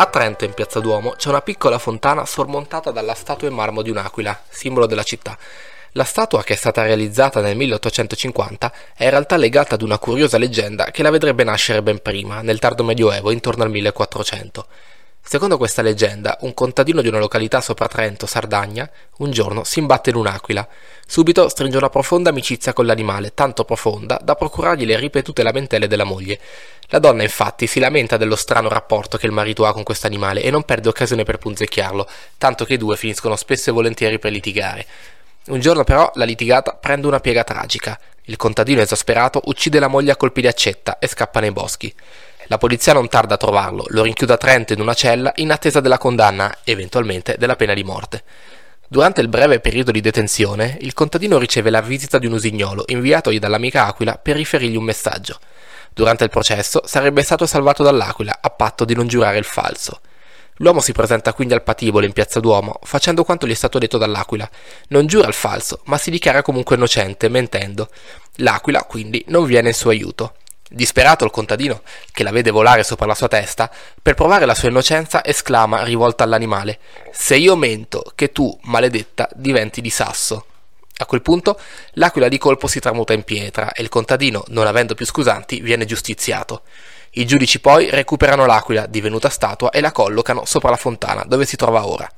A Trento, in piazza Duomo, c'è una piccola fontana sormontata dalla statua in marmo di un'aquila, simbolo della città. La statua, che è stata realizzata nel 1850, è in realtà legata ad una curiosa leggenda che la vedrebbe nascere ben prima, nel tardo medioevo, intorno al 1400. Secondo questa leggenda, un contadino di una località sopra Trento, Sardegna, un giorno si imbatte in un'aquila. Subito stringe una profonda amicizia con l'animale, tanto profonda da procurargli le ripetute lamentele della moglie. La donna infatti si lamenta dello strano rapporto che il marito ha con questo animale e non perde occasione per punzecchiarlo, tanto che i due finiscono spesso e volentieri per litigare. Un giorno però la litigata prende una piega tragica. Il contadino esasperato uccide la moglie a colpi di accetta e scappa nei boschi. La polizia non tarda a trovarlo, lo rinchiude a Trento in una cella in attesa della condanna, eventualmente della pena di morte. Durante il breve periodo di detenzione, il contadino riceve la visita di un usignolo inviatogli dall'amica Aquila per riferirgli un messaggio. Durante il processo sarebbe stato salvato dall'Aquila a patto di non giurare il falso. L'uomo si presenta quindi al patibolo in piazza Duomo, facendo quanto gli è stato detto dall'Aquila. Non giura il falso, ma si dichiara comunque innocente, mentendo. L'Aquila, quindi, non viene in suo aiuto. Disperato il contadino, che la vede volare sopra la sua testa, per provare la sua innocenza esclama rivolta all'animale Se io mento, che tu, maledetta, diventi di sasso. A quel punto l'aquila di colpo si tramuta in pietra e il contadino, non avendo più scusanti, viene giustiziato. I giudici poi recuperano l'aquila, divenuta statua, e la collocano sopra la fontana, dove si trova ora.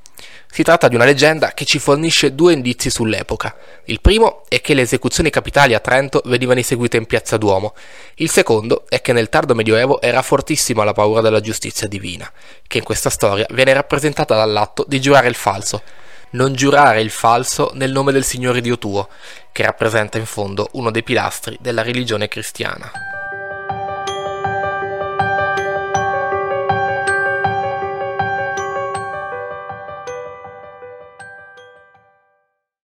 Si tratta di una leggenda che ci fornisce due indizi sull'epoca. Il primo è che le esecuzioni capitali a Trento venivano eseguite in piazza Duomo. Il secondo è che nel tardo medioevo era fortissima la paura della giustizia divina, che in questa storia viene rappresentata dall'atto di giurare il falso. Non giurare il falso nel nome del Signore Dio tuo, che rappresenta in fondo uno dei pilastri della religione cristiana.